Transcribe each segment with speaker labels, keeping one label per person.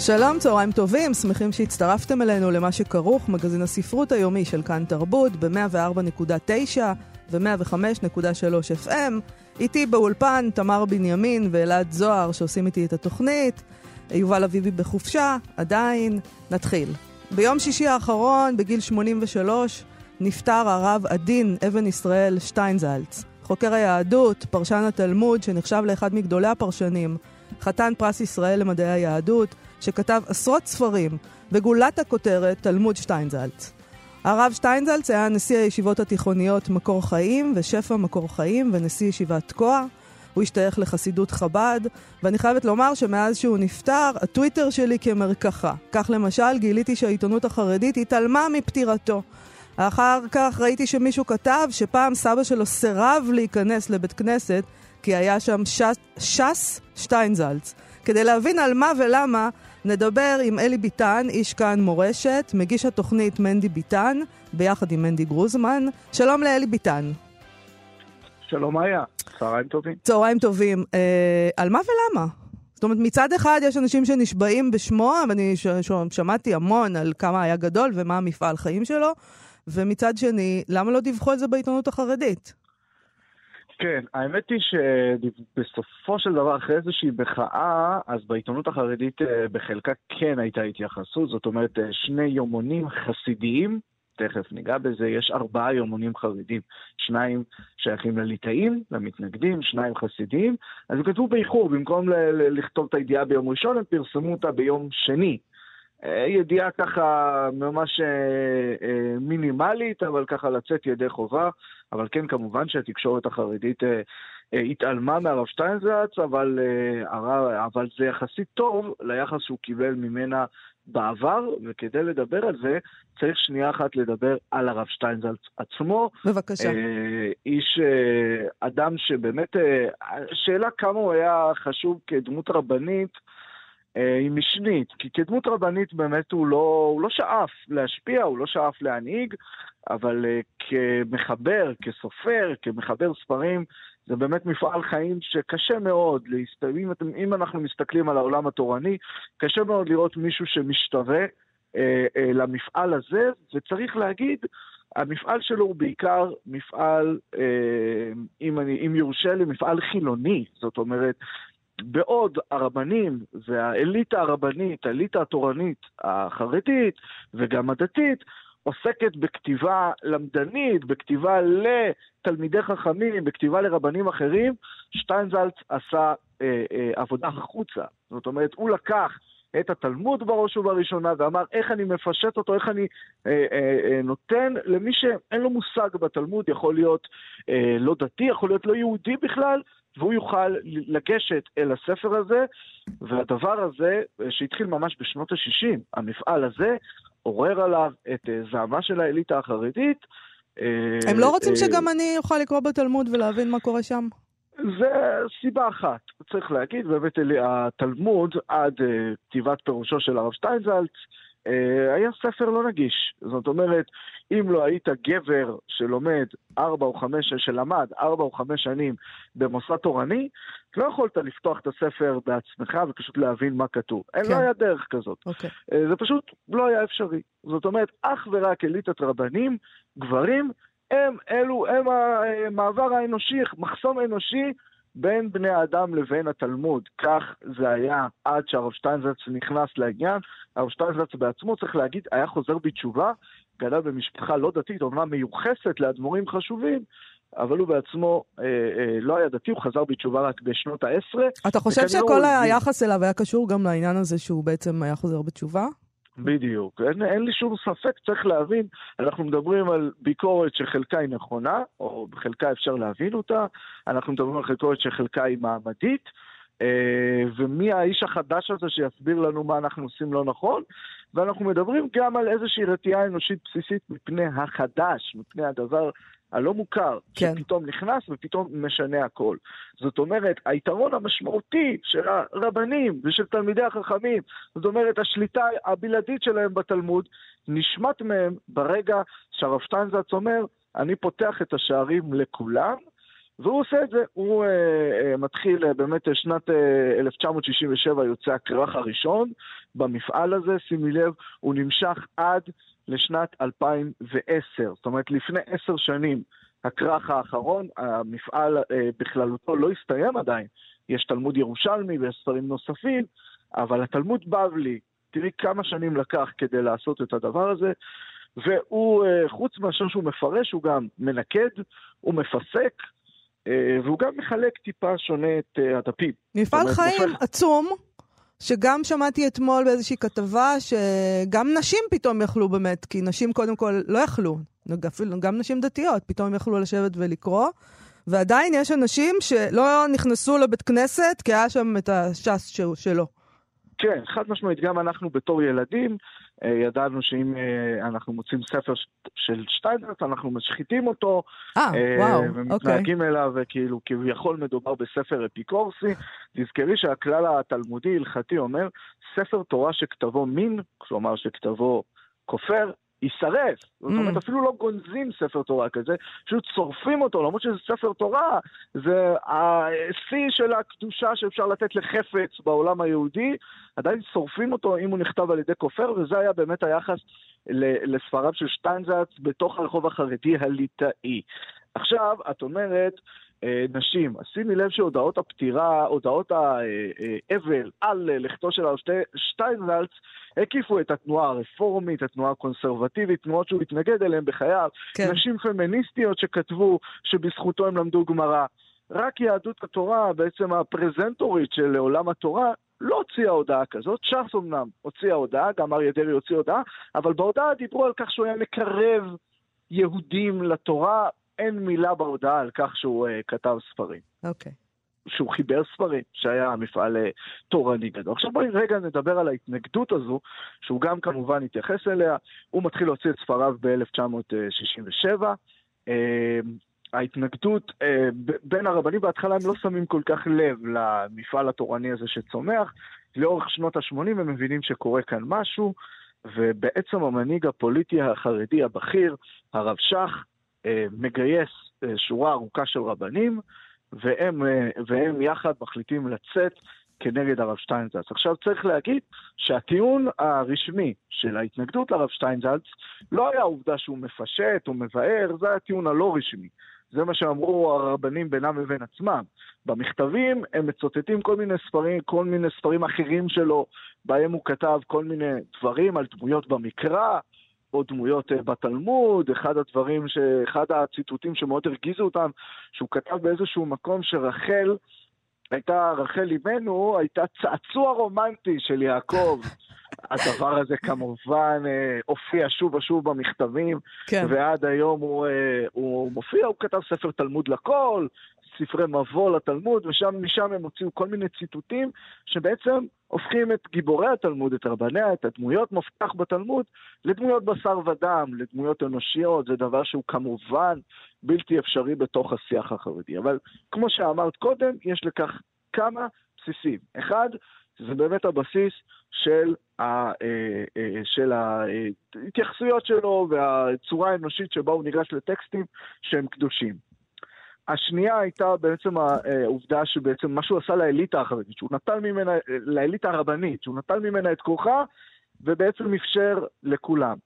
Speaker 1: שלום, צהריים טובים, שמחים שהצטרפתם אלינו למה שכרוך, מגזין הספרות היומי של כאן תרבות ב-104.9 ו-105.3 FM. איתי באולפן תמר בנימין ואלעד זוהר שעושים איתי את התוכנית. יובל אביבי בחופשה, עדיין. נתחיל. ביום שישי האחרון, בגיל 83, נפטר הרב עדין אבן ישראל שטיינזלץ, חוקר היהדות, פרשן התלמוד, שנחשב לאחד מגדולי הפרשנים, חתן פרס ישראל למדעי היהדות, שכתב עשרות ספרים, וגולת הכותרת תלמוד שטיינזלץ. הרב שטיינזלץ היה נשיא הישיבות התיכוניות מקור חיים ושפע מקור חיים ונשיא ישיבת תקוע. הוא השתייך לחסידות חב"ד, ואני חייבת לומר שמאז שהוא נפטר, הטוויטר שלי כמרקחה. כך למשל, גיליתי שהעיתונות החרדית התעלמה מפטירתו. אחר כך ראיתי שמישהו כתב שפעם סבא שלו סירב להיכנס לבית כנסת כי היה שם שס, שטיינזלץ. כדי להבין על מה ולמה, נדבר עם אלי ביטן, איש כאן מורשת, מגיש התוכנית מנדי ביטן, ביחד עם מנדי גרוזמן. שלום לאלי ביטן.
Speaker 2: שלום איה, צהריים טובים.
Speaker 1: צהריים טובים. אה, על מה ולמה? זאת אומרת, מצד אחד יש אנשים שנשבעים בשמו, ואני ש- ש- שמעתי המון על כמה היה גדול ומה המפעל חיים שלו, ומצד שני, למה לא דיווחו על זה בעיתונות החרדית?
Speaker 2: כן, האמת היא שבסופו של דבר, אחרי איזושהי מחאה, אז בעיתונות החרדית אה, בחלקה כן הייתה התייחסות, זאת אומרת, אה, שני יומונים חסידיים, תכף ניגע בזה, יש ארבעה יומונים חרדים, שניים שייכים לליטאים, למתנגדים, שניים חסידיים, אז הם כתבו באיחור, במקום לכתוב את הידיעה ביום ראשון, הם פרסמו אותה ביום שני. אה, ידיעה ככה ממש אה, אה, מינימלית, אבל ככה לצאת ידי חובה. אבל כן, כמובן שהתקשורת החרדית התעלמה מהרב שטיינזלץ, אבל, אבל זה יחסית טוב ליחס שהוא קיבל ממנה בעבר, וכדי לדבר על זה, צריך שנייה אחת לדבר על הרב שטיינזלץ עצמו.
Speaker 1: בבקשה.
Speaker 2: אה, איש, אה, אדם שבאמת, אה, השאלה כמה הוא היה חשוב כדמות רבנית, היא משנית, כי כדמות רבנית באמת הוא לא, הוא לא שאף להשפיע, הוא לא שאף להנהיג, אבל uh, כמחבר, כסופר, כמחבר ספרים, זה באמת מפעל חיים שקשה מאוד, להסת... אם, אם אנחנו מסתכלים על העולם התורני, קשה מאוד לראות מישהו שמשתווה uh, uh, למפעל הזה, וצריך להגיד, המפעל שלו הוא בעיקר מפעל, uh, אם, אני, אם יורשה לי, מפעל חילוני, זאת אומרת, בעוד הרבנים והאליטה הרבנית, האליטה התורנית החרדית וגם הדתית, עוסקת בכתיבה למדנית, בכתיבה לתלמידי חכמים, בכתיבה לרבנים אחרים, שטיינזלץ עשה אה, אה, עבודה החוצה. זאת אומרת, הוא לקח את התלמוד בראש ובראשונה ואמר איך אני מפשט אותו, איך אני אה, אה, אה, נותן למי שאין לו מושג בתלמוד, יכול להיות אה, לא דתי, יכול להיות לא יהודי בכלל, והוא יוכל לגשת אל הספר הזה, והדבר הזה, שהתחיל ממש בשנות ה-60, המפעל הזה, עורר עליו את זעמה של האליטה החרדית.
Speaker 1: הם לא רוצים שגם אני אוכל לקרוא בתלמוד ולהבין מה קורה שם?
Speaker 2: זה סיבה אחת, צריך להגיד, באמת התלמוד עד כתיבת פירושו של הרב שטיינזלץ, היה ספר לא נגיש. זאת אומרת, אם לא היית גבר שלומד ארבע או חמש, שלמד ארבע או חמש שנים במוסד תורני, לא יכולת לפתוח את הספר בעצמך ופשוט להבין מה כתוב. כן. אין, לא היה דרך כזאת.
Speaker 1: אוקיי.
Speaker 2: זה פשוט לא היה אפשרי. זאת אומרת, אך ורק אליטת רבנים, גברים, הם אלו, הם המעבר האנושי, מחסום אנושי בין בני האדם לבין התלמוד. כך זה היה עד שהרב שטיינזלץ נכנס לעניין. הרב שטיינזלץ בעצמו, צריך להגיד, היה חוזר בתשובה, גדל במשפחה לא דתית, אומנם מיוחסת לאדמו"רים חשובים, אבל הוא בעצמו אה, אה, לא היה דתי, הוא חזר בתשובה רק בשנות העשרה.
Speaker 1: אתה חושב שכל הוא... היחס אליו היה קשור גם לעניין הזה שהוא בעצם היה חוזר בתשובה?
Speaker 2: בדיוק. אין, אין לי שום ספק, צריך להבין, אנחנו מדברים על ביקורת שחלקה היא נכונה, או בחלקה אפשר להבין אותה, אנחנו מדברים על ביקורת שחלקה היא מעמדית, אה, ומי האיש החדש הזה שיסביר לנו מה אנחנו עושים לא נכון, ואנחנו מדברים גם על איזושהי רתיעה אנושית בסיסית מפני החדש, מפני הדבר הלא מוכר, כן. שפתאום נכנס ופתאום משנה הכל. זאת אומרת, היתרון המשמעותי של הרבנים ושל תלמידי החכמים, זאת אומרת, השליטה הבלעדית שלהם בתלמוד, נשמט מהם ברגע שהרב שטיינזץ אומר, אני פותח את השערים לכולם, והוא עושה את זה, הוא uh, uh, מתחיל uh, באמת שנת uh, 1967 יוצא הכרך הראשון במפעל הזה, שימי לב, הוא נמשך עד לשנת 2010, זאת אומרת לפני עשר שנים הכרך האחרון, המפעל uh, בכללותו לא הסתיים עדיין, יש תלמוד ירושלמי ויש ספרים נוספים, אבל התלמוד בבלי, תראי כמה שנים לקח כדי לעשות את הדבר הזה, והוא, חוץ מאשר שהוא מפרש, הוא גם מנקד, הוא מפסק, אה, והוא גם מחלק טיפה שונה את אה, הדפים.
Speaker 1: מפעל חיים מופך... עצום, שגם שמעתי אתמול באיזושהי כתבה שגם נשים פתאום יכלו באמת, כי נשים קודם כל לא יכלו, אפילו גם נשים דתיות, פתאום יכלו לשבת ולקרוא. ועדיין יש אנשים שלא נכנסו לבית כנסת כי היה שם את הש"ס שלו.
Speaker 2: כן, חד משמעית, גם אנחנו בתור ילדים ידענו שאם אה, אנחנו מוצאים ספר של שטיינזרט, אנחנו משחיתים אותו.
Speaker 1: אה, וואו, אוקיי.
Speaker 2: ומתנהגים אליו, וכאילו כביכול מדובר בספר אפיקורסי. תזכרי שהכלל התלמודי-הלכתי אומר, ספר תורה שכתבו מין, כלומר שכתבו כופר, יישרף. זאת אומרת, mm. אפילו לא גונזים ספר תורה כזה, פשוט צורפים אותו, למרות שזה ספר תורה, זה השיא של הקדושה שאפשר לתת לחפץ בעולם היהודי, עדיין שורפים אותו אם הוא נכתב על ידי כופר, וזה היה באמת היחס לספריו של שטיינזץ בתוך הרחוב החרדי הליטאי. עכשיו, את אומרת, נשים. אז שימי לב שהודעות הפטירה, הודעות האבל על לכתו של שטיינזלץ, הקיפו את התנועה הרפורמית, התנועה הקונסרבטיבית, תנועות שהוא התנגד אליהן בחייו. כן. נשים פמיניסטיות שכתבו שבזכותו הם למדו גמרא. רק יהדות התורה, בעצם הפרזנטורית של עולם התורה, לא הוציאה הודעה כזאת, ש"ס אמנם הוציאה הודעה, גם אריה דרעי הוציא הודעה, אבל בהודעה דיברו על כך שהוא היה מקרב יהודים לתורה, אין מילה בהודעה על כך שהוא uh, כתב ספרים.
Speaker 1: אוקיי. Okay.
Speaker 2: שהוא חיבר ספרים, שהיה מפעל uh, תורני גדול. עכשיו בואי רגע נדבר על ההתנגדות הזו, שהוא גם כמובן התייחס אליה. הוא מתחיל להוציא את ספריו ב-1967. Uh, ההתנגדות בין הרבנים, בהתחלה הם לא שמים כל כך לב למפעל התורני הזה שצומח. לאורך שנות ה-80 הם מבינים שקורה כאן משהו, ובעצם המנהיג הפוליטי החרדי הבכיר, הרב שך, אה, מגייס אה, שורה ארוכה של רבנים, והם, אה, והם יחד מחליטים לצאת כנגד הרב שטיינזלץ. עכשיו צריך להגיד שהטיעון הרשמי של ההתנגדות לרב שטיינזלץ לא היה העובדה שהוא מפשט או מבאר, זה הטיעון הלא רשמי. זה מה שאמרו הרבנים בינם לבין עצמם. במכתבים הם מצוטטים כל מיני ספרים, כל מיני ספרים אחרים שלו, בהם הוא כתב כל מיני דברים על דמויות במקרא, או דמויות אה, בתלמוד, אחד הדברים, ש... אחד הציטוטים שמאוד הרגיזו אותם, שהוא כתב באיזשהו מקום שרחל, הייתה, רחל אימנו, הייתה צעצוע רומנטי של יעקב. הדבר הזה כמובן אה, הופיע שוב ושוב במכתבים, כן. ועד היום הוא, אה, הוא מופיע, הוא כתב ספר תלמוד לכל, ספרי מבוא לתלמוד, ומשם הם הוציאו כל מיני ציטוטים שבעצם הופכים את גיבורי התלמוד, את רבניה, את הדמויות מפתח בתלמוד, לדמויות בשר ודם, לדמויות אנושיות, זה דבר שהוא כמובן בלתי אפשרי בתוך השיח החרדי. אבל כמו שאמרת קודם, יש לכך כמה בסיסים. אחד, זה באמת הבסיס של, ה, אה, אה, של ההתייחסויות שלו והצורה האנושית שבה הוא ניגש לטקסטים שהם קדושים. השנייה הייתה בעצם העובדה שבעצם מה שהוא עשה לאליטה החרדית, שהוא נטל ממנה, לאליטה הרבנית, שהוא נטל ממנה את כוחה ובעצם אפשר לכולם.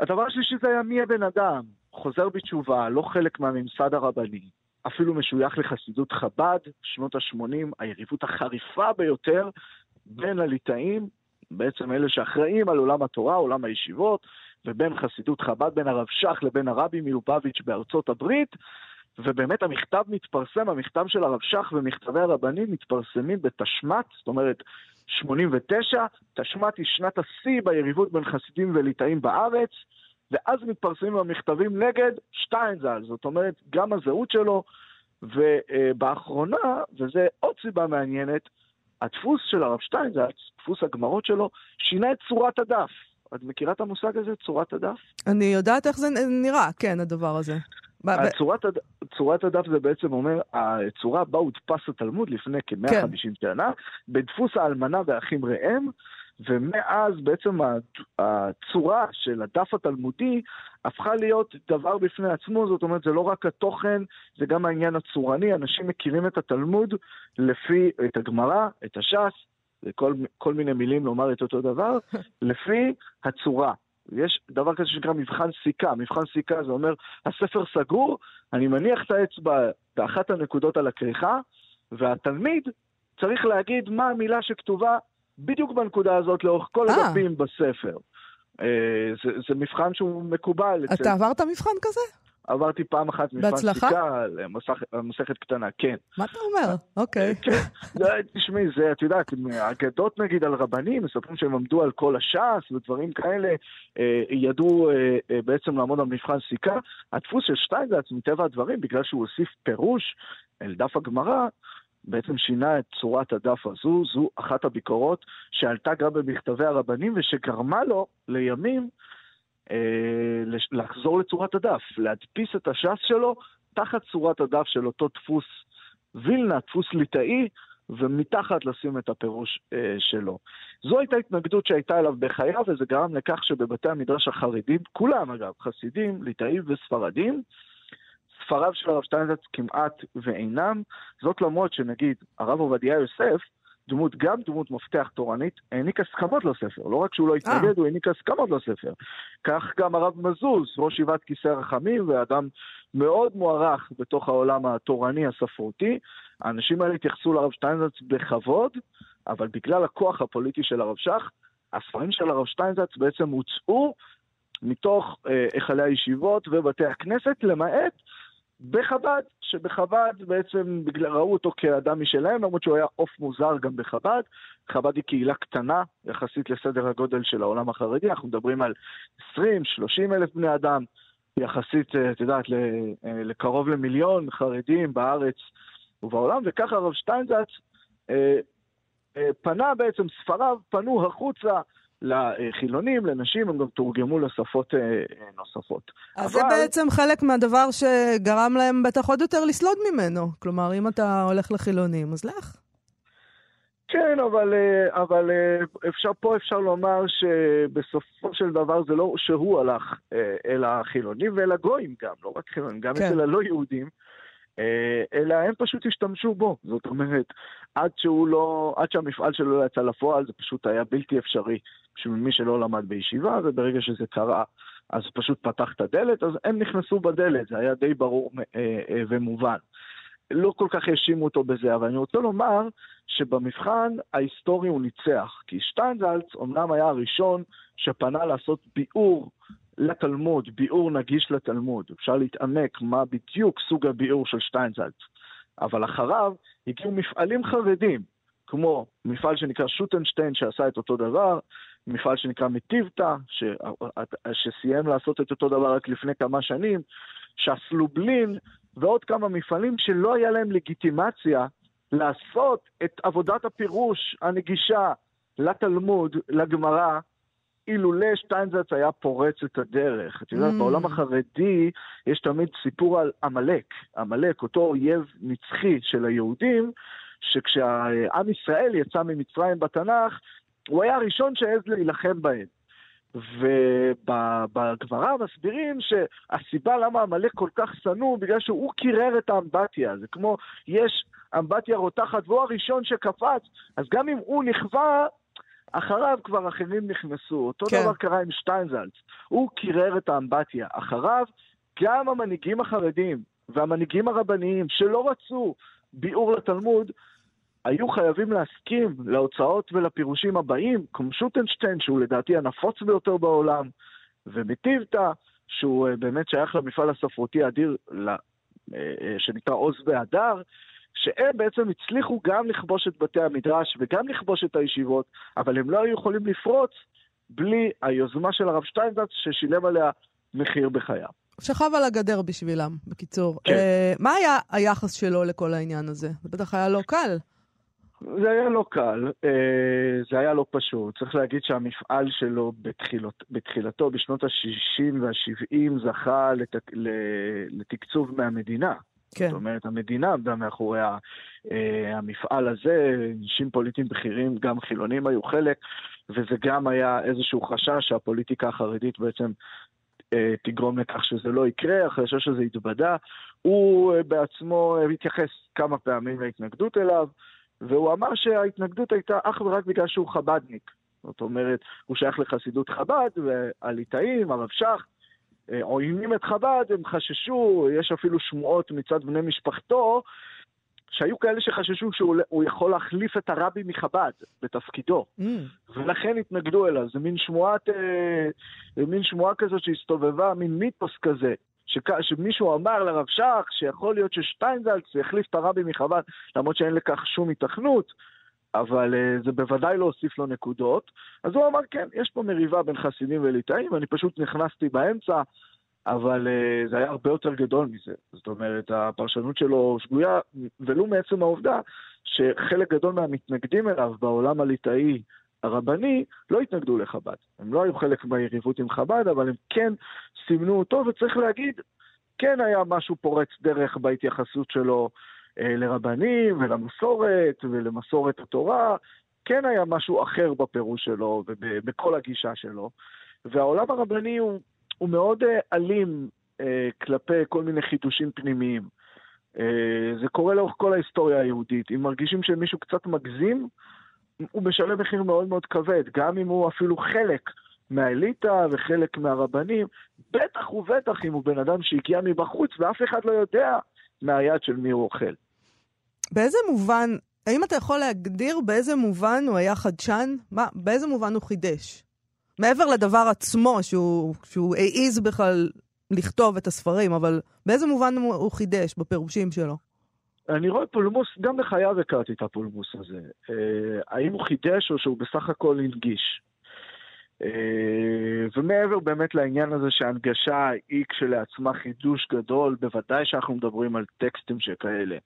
Speaker 2: הדבר השלישי זה היה מי הבן אדם, חוזר בתשובה, לא חלק מהממסד הרבני, אפילו משוייך לחסידות חב"ד, שנות ה-80, היריבות החריפה ביותר בין הליטאים, בעצם אלה שאחראים על עולם התורה, עולם הישיבות, ובין חסידות חב"ד, בין הרב שך לבין הרבי מלובביץ' בארצות הברית, ובאמת המכתב מתפרסם, המכתב של הרב שך ומכתבי הרבנים מתפרסמים בתשמ"ט, זאת אומרת 89, תשמ"ט היא שנת השיא ביריבות בין חסידים וליטאים בארץ, ואז מתפרסמים המכתבים נגד שטיינזל, זאת אומרת, גם הזהות שלו ובאחרונה, וזה עוד סיבה מעניינת, הדפוס של הרב שטיינזלץ, דפוס הגמרות שלו, שינה את צורת הדף. את מכירה את המושג הזה, צורת הדף?
Speaker 1: אני יודעת איך זה נראה, כן, הדבר הזה.
Speaker 2: צורת, הד... צורת הדף זה בעצם אומר, הצורה בה הודפס התלמוד לפני כ-150 כן. שנה, בדפוס האלמנה והאחים ראם, ומאז בעצם הצורה של הדף התלמודי הפכה להיות דבר בפני עצמו, זאת אומרת, זה לא רק התוכן, זה גם העניין הצורני, אנשים מכירים את התלמוד לפי, את הגמרא, את הש"ס, וכל כל מיני מילים לומר את אותו דבר, לפי הצורה. יש דבר כזה שנקרא מבחן סיכה. מבחן סיכה זה אומר, הספר סגור, אני מניח את האצבע באחת הנקודות על הכריכה, והתלמיד צריך להגיד מה המילה שכתובה בדיוק בנקודה הזאת לאורך כל אה. הדפים בספר. אה, זה, זה מבחן שהוא מקובל.
Speaker 1: אתה אצל... עברת מבחן כזה?
Speaker 2: עברתי פעם אחת מבחן סיכה למסכת קטנה, כן.
Speaker 1: מה אתה אומר? אוקיי. כן,
Speaker 2: תשמעי, זה, את יודעת, אגדות נגיד על רבנים, מספרים שהם עמדו על כל הש"ס ודברים כאלה, אה, ידעו בעצם לעמוד על מבחן סיכה. הדפוס של שטיינזלץ, מטבע הדברים, בגלל שהוא הוסיף פירוש אל דף הגמרא, בעצם שינה את צורת הדף הזו, זו אחת הביקורות שעלתה גם במכתבי הרבנים ושגרמה לו לימים אה, לחזור לצורת הדף, להדפיס את הש"ס שלו תחת צורת הדף של אותו דפוס וילנה, דפוס ליטאי, ומתחת לשים את הפירוש אה, שלו. זו הייתה התנגדות שהייתה אליו בחייו, וזה גרם לכך שבבתי המדרש החרדים, כולם אגב, חסידים, ליטאים וספרדים, ספריו של הרב שטיינזרץ כמעט ואינם, זאת למרות שנגיד הרב עובדיה יוסף, דמות, גם דמות מפתח תורנית, העניק הסכמות לספר. לא רק שהוא לא התנגד, אה. הוא העניק הסכמות לספר. כך גם הרב מזוז, ראש ישיבת כיסא רחמים, ואדם מאוד מוערך בתוך העולם התורני הספרותי. האנשים האלה התייחסו לרב שטיינזרץ בכבוד, אבל בגלל הכוח הפוליטי של הרב שך, הספרים של הרב שטיינזרץ בעצם הוצאו מתוך אה, היכלי הישיבות ובתי הכנסת, למעט בחב"ד, שבחב"ד בעצם בגלל, ראו אותו כאדם משלהם, למרות שהוא היה עוף מוזר גם בחב"ד. חב"ד היא קהילה קטנה יחסית לסדר הגודל של העולם החרדי, אנחנו מדברים על 20-30 אלף בני אדם, יחסית, אה, את יודעת, אה, לקרוב למיליון חרדים בארץ ובעולם, וככה הרב שטיינזץ אה, פנה בעצם, ספריו פנו החוצה לחילונים, לנשים, הם גם תורגמו לשפות אה, נוספות.
Speaker 1: אז אבל... זה בעצם חלק מהדבר שגרם להם בטח עוד יותר לסלוד ממנו. כלומר, אם אתה הולך לחילונים, אז לך.
Speaker 2: כן, אבל, אה, אבל אה, אפשר, פה אפשר לומר שבסופו של דבר זה לא שהוא הלך אה, אל החילונים ואל הגויים גם, לא רק חילונים, גם כן. אצל הלא יהודים. אה, אלא הם פשוט השתמשו בו. זאת אומרת, עד שהוא לא, עד שהמפעל שלו לא יצא לפועל, זה פשוט היה בלתי אפשרי בשביל מי שלא למד בישיבה, וברגע שזה קרה, אז פשוט פתח את הדלת, אז הם נכנסו בדלת, זה היה די ברור אה, אה, ומובן. לא כל כך האשימו אותו בזה, אבל אני רוצה לומר שבמבחן ההיסטורי הוא ניצח, כי שטיינזלץ אמנם היה הראשון שפנה לעשות ביאור לתלמוד, ביאור נגיש לתלמוד. אפשר להתעמק מה בדיוק סוג הביאור של שטיינזלץ. אבל אחריו הגיעו מפעלים חרדים, כמו מפעל שנקרא שוטנשטיין שעשה את אותו דבר, מפעל שנקרא מטיבתא, ש... שסיים לעשות את אותו דבר רק לפני כמה שנים, שהסלובלין ועוד כמה מפעלים שלא היה להם לגיטימציה לעשות את עבודת הפירוש הנגישה לתלמוד, לגמרא, אילולא שטיינזרץ היה פורץ את הדרך. את יודעת, mm. בעולם החרדי יש תמיד סיפור על עמלק. עמלק, אותו אויב נצחי של היהודים, שכשעם ישראל יצא ממצרים בתנ"ך, הוא היה הראשון שהעז להילחם בהם. ובגמרא מסבירים שהסיבה למה עמלק כל כך שנוא, בגלל שהוא קירר את האמבטיה. זה כמו, יש אמבטיה רותחת והוא הראשון שקפץ, אז גם אם הוא נכווה, אחריו כבר אחרים נכנסו. אותו כן. דבר קרה עם שטיינזלץ. הוא קירר את האמבטיה. אחריו גם המנהיגים החרדים והמנהיגים הרבניים שלא רצו ביאור לתלמוד, היו חייבים להסכים להוצאות ולפירושים הבאים, כמו שוטנשטיין, שהוא לדעתי הנפוץ ביותר בעולם, ומטיבתא, שהוא אה, באמת שייך למפעל הספרותי האדיר אה, אה, שנקרא עוז והדר, שהם בעצם הצליחו גם לכבוש את בתי המדרש וגם לכבוש את הישיבות, אבל הם לא היו יכולים לפרוץ בלי היוזמה של הרב שטיינזרץ ששילם עליה מחיר בחייו.
Speaker 1: שכב על הגדר בשבילם, בקיצור.
Speaker 2: כן.
Speaker 1: אה, מה היה היחס שלו לכל העניין הזה? זה בטח היה לא קל.
Speaker 2: זה היה לא קל, אה, זה היה לא פשוט. צריך להגיד שהמפעל שלו בתחילות, בתחילתו, בשנות ה-60 וה-70, זכה לתק, לתקצוב מהמדינה.
Speaker 1: כן.
Speaker 2: זאת אומרת, המדינה עמדה מאחורי אה, המפעל הזה, אישים פוליטיים בכירים, גם חילונים היו חלק, וזה גם היה איזשהו חשש שהפוליטיקה החרדית בעצם אה, תגרום לכך שזה לא יקרה, החשש שזה יתבדה. הוא בעצמו התייחס כמה פעמים להתנגדות אליו. והוא אמר שההתנגדות הייתה אך ורק בגלל שהוא חב"דניק. זאת אומרת, הוא שייך לחסידות חב"ד, והליטאים, הרב שך, אה, עוינים את חב"ד, הם חששו, יש אפילו שמועות מצד בני משפחתו, שהיו כאלה שחששו שהוא יכול להחליף את הרבי מחב"ד בתפקידו, mm. ולכן התנגדו אליו. זה מין שמועת, אה, מין שמועה כזאת שהסתובבה, מין מיתוס כזה, שכ... שמישהו אמר לרב שך שיכול להיות ששטיינזלץ יחליף את הרבי מחב"ד, למרות שאין לכך שום התכנות, אבל uh, זה בוודאי לא הוסיף לו נקודות. אז הוא אמר, כן, יש פה מריבה בין חסידים וליטאים, אני פשוט נכנסתי באמצע, אבל uh, זה היה הרבה יותר גדול מזה. זאת אומרת, הפרשנות שלו שגויה, ולו מעצם העובדה שחלק גדול מהמתנגדים אליו בעולם הליטאי, הרבני לא התנגדו לחב"ד. הם לא היו חלק מהיריבות עם חב"ד, אבל הם כן סימנו אותו, וצריך להגיד, כן היה משהו פורץ דרך בהתייחסות שלו לרבנים ולמסורת ולמסורת התורה. כן היה משהו אחר בפירוש שלו ובכל הגישה שלו. והעולם הרבני הוא, הוא מאוד אה, אלים אה, כלפי כל מיני חידושים פנימיים. אה, זה קורה לאורך כל ההיסטוריה היהודית. אם מרגישים שמישהו קצת מגזים, הוא משלם מחיר מאוד מאוד כבד, גם אם הוא אפילו חלק מהאליטה וחלק מהרבנים, בטח ובטח אם הוא בן אדם שהגיע מבחוץ ואף אחד לא יודע מהיד של מי הוא אוכל.
Speaker 1: באיזה מובן, האם אתה יכול להגדיר באיזה מובן הוא היה חדשן? מה, באיזה מובן הוא חידש? מעבר לדבר עצמו, שהוא, שהוא העז בכלל לכתוב את הספרים, אבל באיזה מובן הוא חידש בפירושים שלו?
Speaker 2: אני רואה פולמוס, גם בחייו הכרתי את הפולמוס הזה. אה, האם הוא חידש או שהוא בסך הכל הנגיש? אה, ומעבר באמת לעניין הזה שהנגשה היא כשלעצמה חידוש גדול, בוודאי שאנחנו מדברים על טקסטים שכאלה.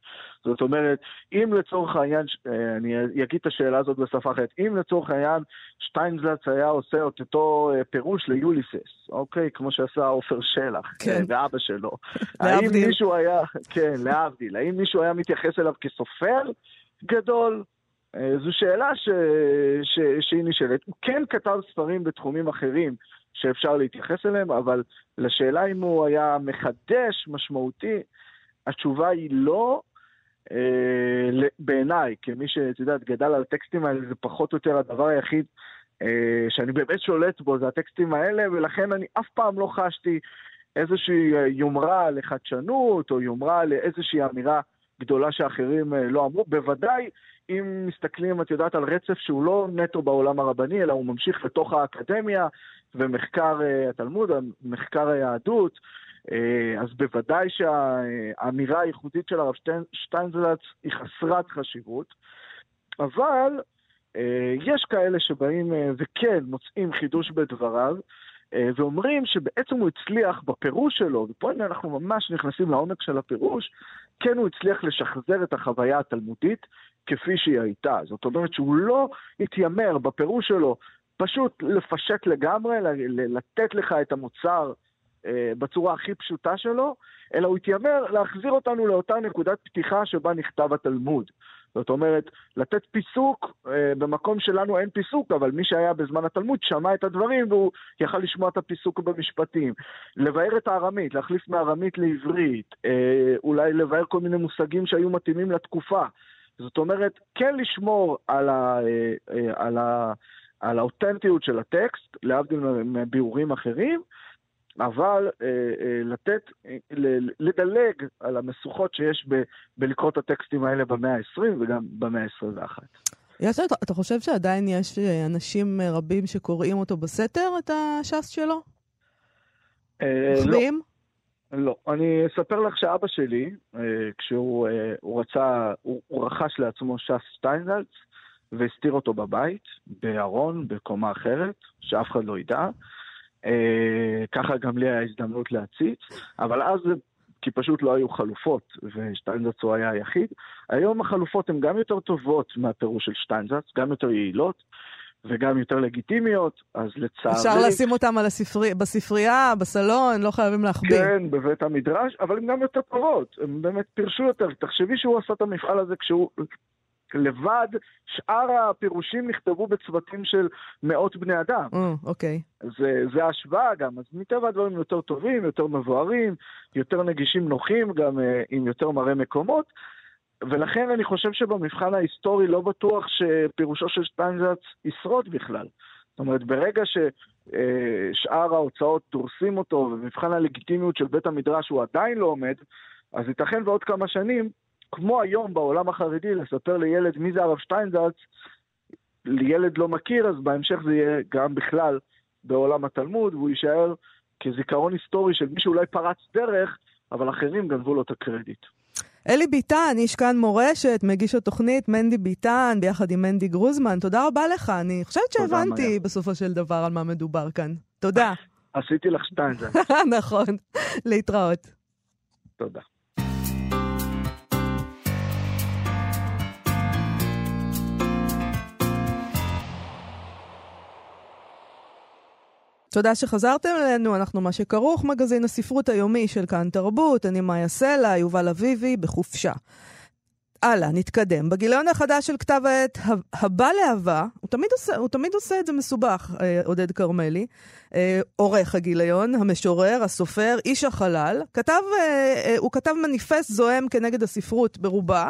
Speaker 2: זאת אומרת, אם לצורך העניין, אה, אני אגיד את השאלה הזאת בשפה אחרת, אם לצורך העניין שטיינזלץ היה עושה את אותו אה, פירוש ליוליסס, אוקיי? כמו שעשה עופר שלח, כן. ואבא שלו. האם מישהו היה, כן, להבדיל, האם מישהו היה מתייחס אליו כסופר גדול? אה, זו שאלה ש... ש... שהיא נשאלת. הוא כן כתב ספרים בתחומים אחרים שאפשר להתייחס אליהם, אבל לשאלה אם הוא היה מחדש משמעותי, התשובה היא לא. אה, בעיניי, כמי שאת יודעת, גדל על הטקסטים האלה, זה פחות או יותר הדבר היחיד אה, שאני באמת שולט בו, זה הטקסטים האלה, ולכן אני אף פעם לא חשתי איזושהי יומרה לחדשנות, או יומרה לאיזושהי אמירה גדולה שאחרים לא אמרו. בוודאי אם מסתכלים, את יודעת, על רצף שהוא לא נטו בעולם הרבני, אלא הוא ממשיך לתוך האקדמיה ומחקר uh, התלמוד, מחקר היהדות, uh, אז בוודאי שהאמירה הייחודית של הרב שטיינזלץ היא חסרת חשיבות, אבל uh, יש כאלה שבאים וכן מוצאים חידוש בדבריו, ואומרים שבעצם הוא הצליח בפירוש שלו, ופה אנחנו ממש נכנסים לעומק של הפירוש, כן הוא הצליח לשחזר את החוויה התלמודית כפי שהיא הייתה. זאת אומרת שהוא לא התיימר בפירוש שלו פשוט לפשט לגמרי, לתת לך את המוצר אה, בצורה הכי פשוטה שלו, אלא הוא התיימר להחזיר אותנו לאותה נקודת פתיחה שבה נכתב התלמוד. זאת אומרת, לתת פיסוק, אה, במקום שלנו אין פיסוק, אבל מי שהיה בזמן התלמוד שמע את הדברים והוא יכל לשמוע את הפיסוק במשפטים. לבאר את הארמית, להחליף מארמית לעברית, אה, אולי לבאר כל מיני מושגים שהיו מתאימים לתקופה. זאת אומרת, כן לשמור על, ה, אה, אה, על, ה, על האותנטיות של הטקסט, להבדיל מביאורים אחרים, אבל אה, אה, לתת, אה, לדלג על המשוכות שיש ב, בלקרוא את הטקסטים האלה במאה ה-20 וגם במאה ה-21.
Speaker 1: יש, אתה, אתה חושב שעדיין יש אה, אנשים רבים שקוראים אותו בסתר, את הש"ס שלו?
Speaker 2: אה, לא. לא. אני אספר לך שאבא שלי, אה, כשהוא אה, הוא רצה, הוא, הוא רכש לעצמו ש"ס שטיינזלץ והסתיר אותו בבית, בארון, בקומה אחרת, שאף אחד לא ידע. אה, ככה גם לי היה הזדמנות להציץ, אבל אז כי פשוט לא היו חלופות, ושטיינזץ הוא היה היחיד. היום החלופות הן גם יותר טובות מהפירוש של שטיינזץ, גם יותר יעילות. וגם יותר לגיטימיות, אז לצערי...
Speaker 1: אפשר לשים אותם על הספרי... בספרייה, בסלון, לא חייבים להחביא.
Speaker 2: כן, בבית המדרש, אבל הן גם יותר טובות, הם באמת פירשו יותר. תחשבי שהוא עשה את המפעל הזה כשהוא לבד, שאר הפירושים נכתבו בצוותים של מאות בני אדם.
Speaker 1: Mm, אוקיי.
Speaker 2: זה, זה השוואה גם, אז מטבע הדברים יותר טובים, יותר מבוארים, יותר נגישים נוחים, גם uh, עם יותר מראה מקומות. ולכן אני חושב שבמבחן ההיסטורי לא בטוח שפירושו של שטיינזרץ ישרוד בכלל. זאת אומרת, ברגע ששאר ההוצאות דורסים אותו ובמבחן הלגיטימיות של בית המדרש הוא עדיין לא עומד, אז ייתכן בעוד כמה שנים, כמו היום בעולם החרדי, לספר לילד מי זה הרב שטיינזרץ, לילד לא מכיר, אז בהמשך זה יהיה גם בכלל בעולם התלמוד, והוא יישאר כזיכרון היסטורי של מי שאולי פרץ דרך, אבל אחרים גנבו לו את הקרדיט.
Speaker 1: אלי ביטן, איש כאן מורשת, מגיש התוכנית, מנדי ביטן, ביחד עם מנדי גרוזמן, תודה רבה לך. אני חושבת שהבנתי בסופו של דבר על מה מדובר כאן. תודה.
Speaker 2: עשיתי לך שתיים זה.
Speaker 1: נכון, להתראות.
Speaker 2: תודה.
Speaker 1: תודה שחזרתם אלינו, אנחנו מה שכרוך, מגזין הספרות היומי של כאן תרבות, אני מאיה סלע, יובל אביבי, בחופשה. הלאה, נתקדם. בגיליון החדש של כתב העת הבא להבה, הוא תמיד עושה, הוא תמיד עושה את זה מסובך, אה, עודד כרמלי, אה, עורך הגיליון, המשורר, הסופר, איש החלל, כתב, אה, הוא כתב מניפסט זועם כנגד הספרות ברובה,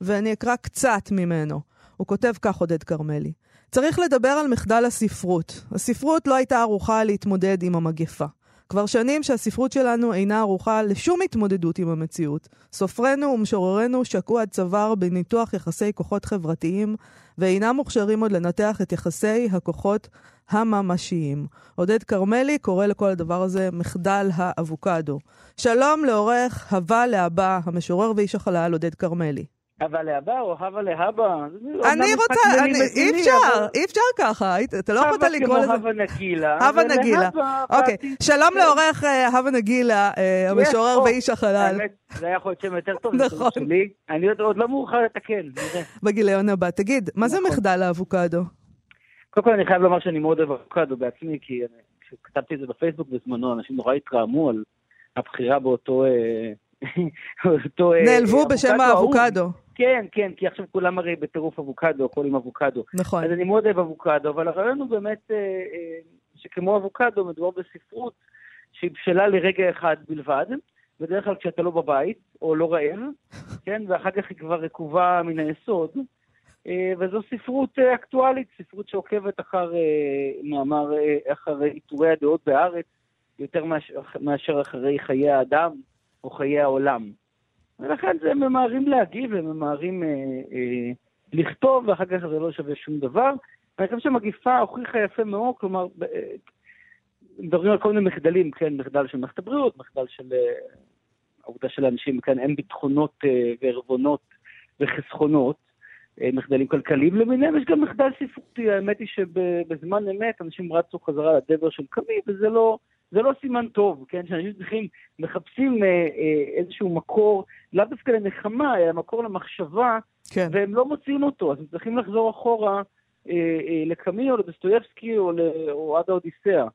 Speaker 1: ואני אקרא קצת ממנו. הוא כותב כך, עודד כרמלי: צריך לדבר על מחדל הספרות. הספרות לא הייתה ערוכה להתמודד עם המגפה. כבר שנים שהספרות שלנו אינה ערוכה לשום התמודדות עם המציאות. סופרינו ומשוררינו שקעו עד צוואר בניתוח יחסי כוחות חברתיים, ואינם מוכשרים עוד לנתח את יחסי הכוחות הממשיים. עודד כרמלי קורא לכל הדבר הזה מחדל האבוקדו. שלום לעורך הבא להבא, המשורר ואיש החלל עודד כרמלי.
Speaker 3: הווה להבא או הווה להבא.
Speaker 1: אני רוצה, אי אפשר, אי אפשר ככה, אתה לא יכולת לקרוא לזה.
Speaker 3: הווה הווה נגילה.
Speaker 1: הווה נגילה. אוקיי, שלום לעורך אה, הווה נגילה, אה, המשורר ואיש החלל.
Speaker 3: זה היה יכול להיות שם יותר טוב. נכון. אני עוד לא מאוחר לתקן.
Speaker 1: בגיליון הבא. תגיד, מה זה נכון. מחדל האבוקדו?
Speaker 3: קודם כל אני חייב לומר שאני מאוד אוהב אבוקדו בעצמי, כי כשכתבתי את זה בפייסבוק בזמנו, אנשים נורא התרעמו על הבחירה באותו... אה,
Speaker 1: נעלבו בשם האבוקדו.
Speaker 3: כן, כן, כי עכשיו כולם הרי בטירוף אבוקדו, הכל עם אבוקדו.
Speaker 1: נכון.
Speaker 3: אז אני מאוד אוהב אבוקדו, אבל הרעיון הוא באמת אה, אה, שכמו אבוקדו מדובר בספרות שהיא בשלה לרגע אחד בלבד, בדרך כלל כשאתה לא בבית, או לא רעב, כן, ואחר כך היא כבר רקובה מן היסוד. אה, וזו ספרות אקטואלית, ספרות שעוקבת אחר מאמר, אחר עיטורי הדעות בארץ, יותר מאשר אחרי חיי האדם או חיי העולם. ולכן זה ממהרים להגיב, הם ממהרים אה, אה, לכתוב, ואחר כך זה לא שווה שום דבר. אני חושב שהמגיפה הוכיחה יפה מאוד, כלומר, אה, מדברים על כל מיני מחדלים, כן, מחדל של מערכת הבריאות, מחדל של אה, העובדה של אנשים כאן אין ביטחונות אה, וערבונות וחסכונות, אה, מחדלים כלכליים למיניהם, יש גם מחדל ספרותי, האמת היא שבזמן אמת אנשים רצו חזרה לדבר של קמי, וזה לא... זה לא סימן טוב, כן? שאנשים צריכים, מחפשים אה, אה, איזשהו מקור, לאו דווקא לנחמה, אלא מקור למחשבה, כן. והם לא מוצאים אותו, אז הם צריכים לחזור אחורה אה, אה, לקמי או לדוסטויבסקי או, או עד האודיסאה.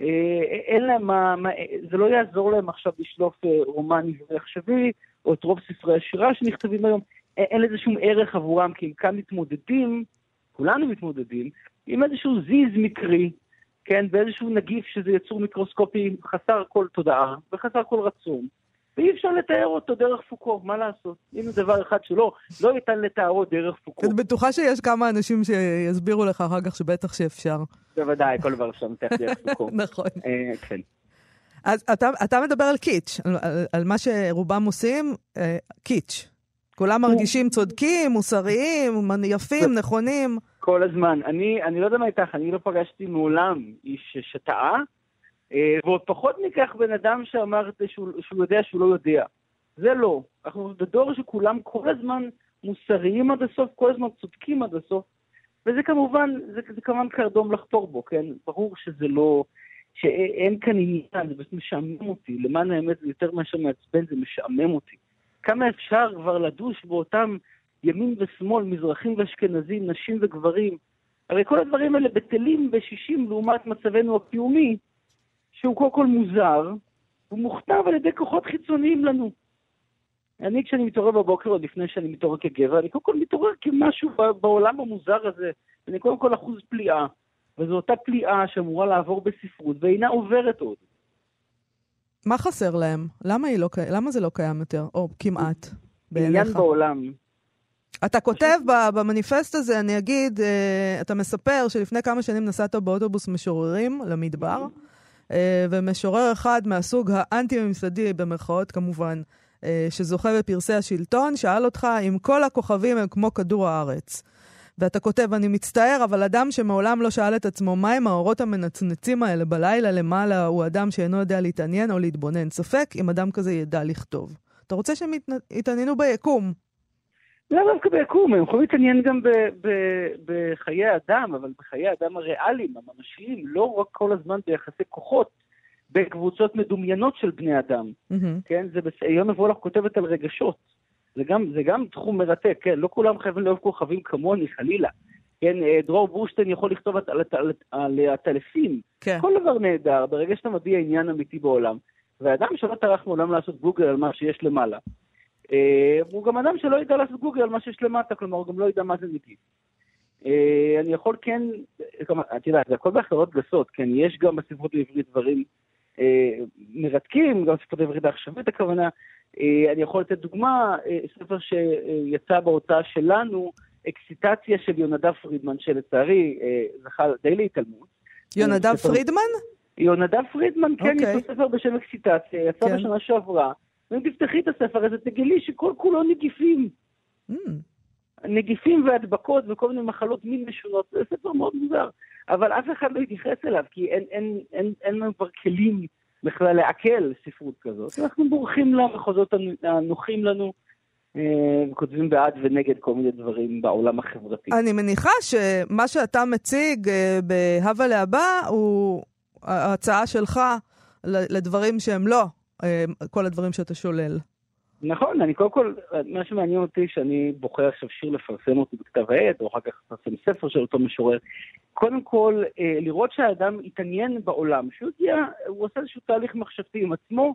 Speaker 3: אה, אין להם מה, מה, זה לא יעזור להם עכשיו לשלוף אה, רומן עברי עכשווי, או את רוב ספרי השירה שנכתבים היום, אין, אין לזה שום ערך עבורם, כי הם כאן מתמודדים, כולנו מתמודדים, עם איזשהו זיז מקרי, כן, באיזשהו נגיף שזה יצור מיקרוסקופי חסר כל תודעה וחסר כל רצון. ואי אפשר לתאר אותו דרך פוקו, מה לעשות? הנה דבר אחד שלא, לא ניתן לתארו דרך פוקו.
Speaker 1: אני בטוחה שיש כמה אנשים שיסבירו לך אחר כך שבטח שאפשר.
Speaker 3: בוודאי, כל דבר אפשר לתאר דרך פוקו.
Speaker 1: נכון.
Speaker 3: אה, כן.
Speaker 1: אז אתה, אתה מדבר על קיץ', על, על, על מה שרובם עושים, אה, קיץ'. כולם מרגישים צודקים, מוסריים, יפים, נכונים.
Speaker 3: כל הזמן. אני, אני לא יודע מה איתך, אני לא פגשתי מעולם איש שטעה, אה, ועוד פחות מכך בן אדם שאמר שהוא, שהוא יודע שהוא לא יודע. זה לא. אנחנו בדור שכולם כל הזמן מוסריים עד הסוף, כל הזמן צודקים עד הסוף, וזה כמובן, זה, זה כמובן קרדום לחתור בו, כן? ברור שזה לא, שאין כאן עניין, זה פשוט משעמם אותי. למען האמת, זה יותר מאשר מעצבן, זה משעמם אותי. כמה אפשר כבר לדוש באותם ימין ושמאל, מזרחים ואשכנזים, נשים וגברים? הרי כל הדברים האלה בטלים בשישים לעומת מצבנו הקיומי, שהוא קודם כל מוזר, הוא מוכתב על ידי כוחות חיצוניים לנו. אני, כשאני מתעורר בבוקר, עוד לפני שאני מתעורר כגבר, אני קודם כל מתעורר כמשהו בעולם המוזר הזה. אני קודם כל אחוז פליאה, וזו אותה פליאה שאמורה לעבור בספרות, ואינה עוברת עוד.
Speaker 1: מה חסר להם? למה, לא, למה זה לא קיים יותר, או כמעט,
Speaker 3: בעיניך? עניין בעולם.
Speaker 1: אתה כותב במניפסט הזה, אני אגיד, אה, אתה מספר שלפני כמה שנים נסעת באוטובוס משוררים למדבר, אה, ומשורר אחד מהסוג האנטי-ממסדי, במרכאות כמובן, אה, שזוכה בפרסי השלטון, שאל אותך אם כל הכוכבים הם כמו כדור הארץ. ואתה כותב, אני מצטער, אבל אדם שמעולם לא שאל את עצמו מהם האורות המנצנצים האלה בלילה למעלה, הוא אדם שאינו יודע להתעניין או להתבונן. ספק אם אדם כזה ידע לכתוב. אתה רוצה שהם יתעניינו ביקום.
Speaker 3: לא דווקא ביקום, הם יכולים להתעניין גם ב- ב- בחיי אדם, אבל בחיי אדם הריאליים, הממשיים, לא רק כל הזמן ביחסי כוחות, בקבוצות מדומיינות של בני אדם. Mm-hmm. כן, זה בס... יום מבוא לך כותבת על רגשות. זה גם, זה גם תחום מרתק, כן, לא כולם חייבים לאהוב כוכבים כמוני, חלילה. כן, אה, דרור בורשטיין יכול לכתוב על, על, על הטלפים. כן. כל דבר נהדר, ברגע שאתה מביע עניין אמיתי בעולם. ואדם שלא טרח מעולם לעשות גוגל על מה שיש למעלה, הוא גם אדם שלא ידע לעשות גוגל על מה שיש למטה, כלומר, הוא גם לא ידע מה זה נגיד. אה, אני יכול כן, כלומר, את יודעת, זה הכל בהכללות גסות, כן, יש גם בספרות העברית דברים אה, מרתקים, גם בספרות העברית העכשווית הכוונה. אה, אני יכול לתת דוגמה, אה, ספר שיצא בהוצאה שלנו, אקסיטציה של יונדב פרידמן, שלצערי אה, זכה די להתעלמות.
Speaker 1: יונדב פרידמן?
Speaker 3: יונדב פרידמן, כן, okay. יש לו ספר בשם אקסיטציה, יצא כן. בשנה שעברה. ואם תפתחי את הספר הזה, תגלי שכל כולו נגיפים. Mm. נגיפים והדבקות וכל מיני מחלות מין משונות, זה ספר מאוד מוזר. אבל אף אחד לא יתייחס אליו, כי אין, אין, אין, אין לנו כבר כלים בכלל לעכל ספרות כזאת. אנחנו בורחים למחוזות הנוחים לנו. אה, וכותבים בעד ונגד כל מיני דברים בעולם החברתי.
Speaker 1: אני מניחה שמה שאתה מציג אה, בהווה להבא הוא ההצעה שלך לדברים שהם לא כל הדברים שאתה שולל.
Speaker 3: נכון, אני קודם כל, מה שמעניין אותי שאני בוחר עכשיו שיר לפרסם אותי בכתב העת, או אחר כך לפרסם ספר של אותו משורר. קודם כל, אה, לראות שהאדם התעניין בעולם, שהוא הגיע, הוא עושה איזשהו תהליך מחשבתי עם עצמו,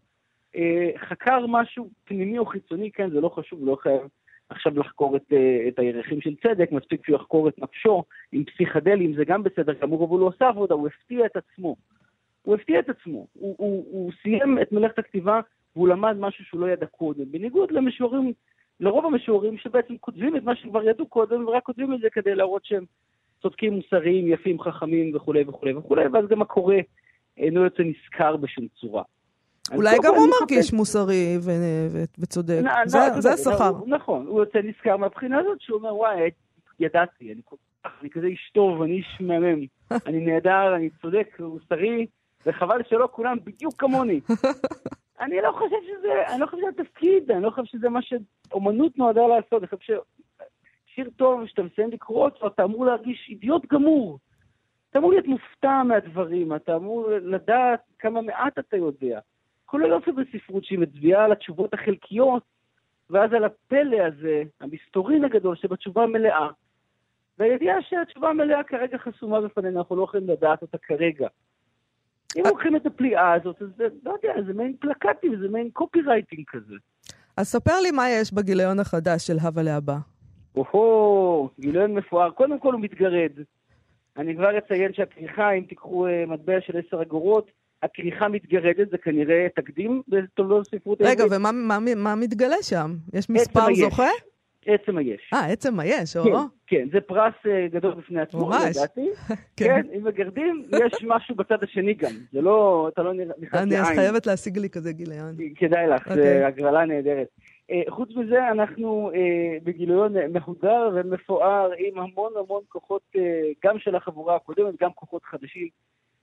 Speaker 3: אה, חקר משהו פנימי או חיצוני, כן, זה לא חשוב, לא חייב עכשיו לחקור את, את הירחים של צדק, מספיק שהוא יחקור את נפשו עם פסיכדלים, זה גם בסדר גמור, אבל הוא עושה עבודה, הוא הפתיע את עצמו. הוא הפתיע את עצמו. הוא, הוא, הוא סיים את מלאכת הכתיבה והוא למד משהו שהוא לא ידע קודם. בניגוד למשוררים, לרוב המשוררים שבעצם כותבים את מה שכבר ידעו קודם, ורק כותבים את זה כדי להראות שהם צודקים, מוסריים, יפים, חכמים וכולי וכולי וכולי, ואז גם הקורא אינו יוצא נשכר בשום צורה.
Speaker 1: אולי גם הוא מרגיש מוסרי וצודק, זה השכר.
Speaker 3: נכון, הוא יוצא נשכר מהבחינה הזאת, שהוא אומר, וואי, ידעתי, אני כזה איש טוב, אני איש מהמם, אני נהדר, אני צודק, מוסרי, וחבל שלא כולם בדיוק כמוני. אני לא חושב שזה, אני לא חושב שזה התפקיד, אני לא חושב שזה מה שאומנות נועדה לעשות, אני חושב ששיר טוב, שאתה מסיים לקרוא אותו, אתה אמור להרגיש אידיוט גמור. אתה אמור להיות מופתע מהדברים, אתה אמור לדעת כמה מעט אתה יודע. כל היופי בספרות שהיא מצביעה על התשובות החלקיות, ואז על הפלא הזה, המסתורין הגדול שבתשובה המלאה. והידיעה שהתשובה המלאה כרגע חסומה בפנינו, אנחנו לא יכולים לדעת אותה כרגע. אם לוקחים את הפליאה הזאת, אז זה, לא יודע, זה מעין פלקטים, זה מעין קופי רייטינג כזה.
Speaker 1: אז ספר לי מה יש בגיליון החדש של הווה להבא.
Speaker 3: או-הו, גיליון מפואר. קודם כל הוא מתגרד. אני כבר אציין שהכריכה, אם תיקחו uh, מטבע של עשר אגורות, הכריכה מתגרדת, זה כנראה תקדים בתולדות הספרות
Speaker 1: רגע, ומה מה, מה מתגלה שם? יש מספר זוכה?
Speaker 3: עצם היש.
Speaker 1: אה, עצם היש, או?
Speaker 3: כן, כן, זה פרס אה, גדול בפני עצמו. לדעתי. כן. כן, אם מגרדים, יש משהו בצד השני גם. זה לא, אתה לא נכנס לעין.
Speaker 1: אני חייבת להשיג לי כזה גיליון.
Speaker 3: כדאי לך, זו אוקיי. הגרלה נהדרת. אה, חוץ מזה, אנחנו אה, בגיליון מהודר ומפואר עם המון המון כוחות, גם של החבורה הקודמת, גם כוחות חדשים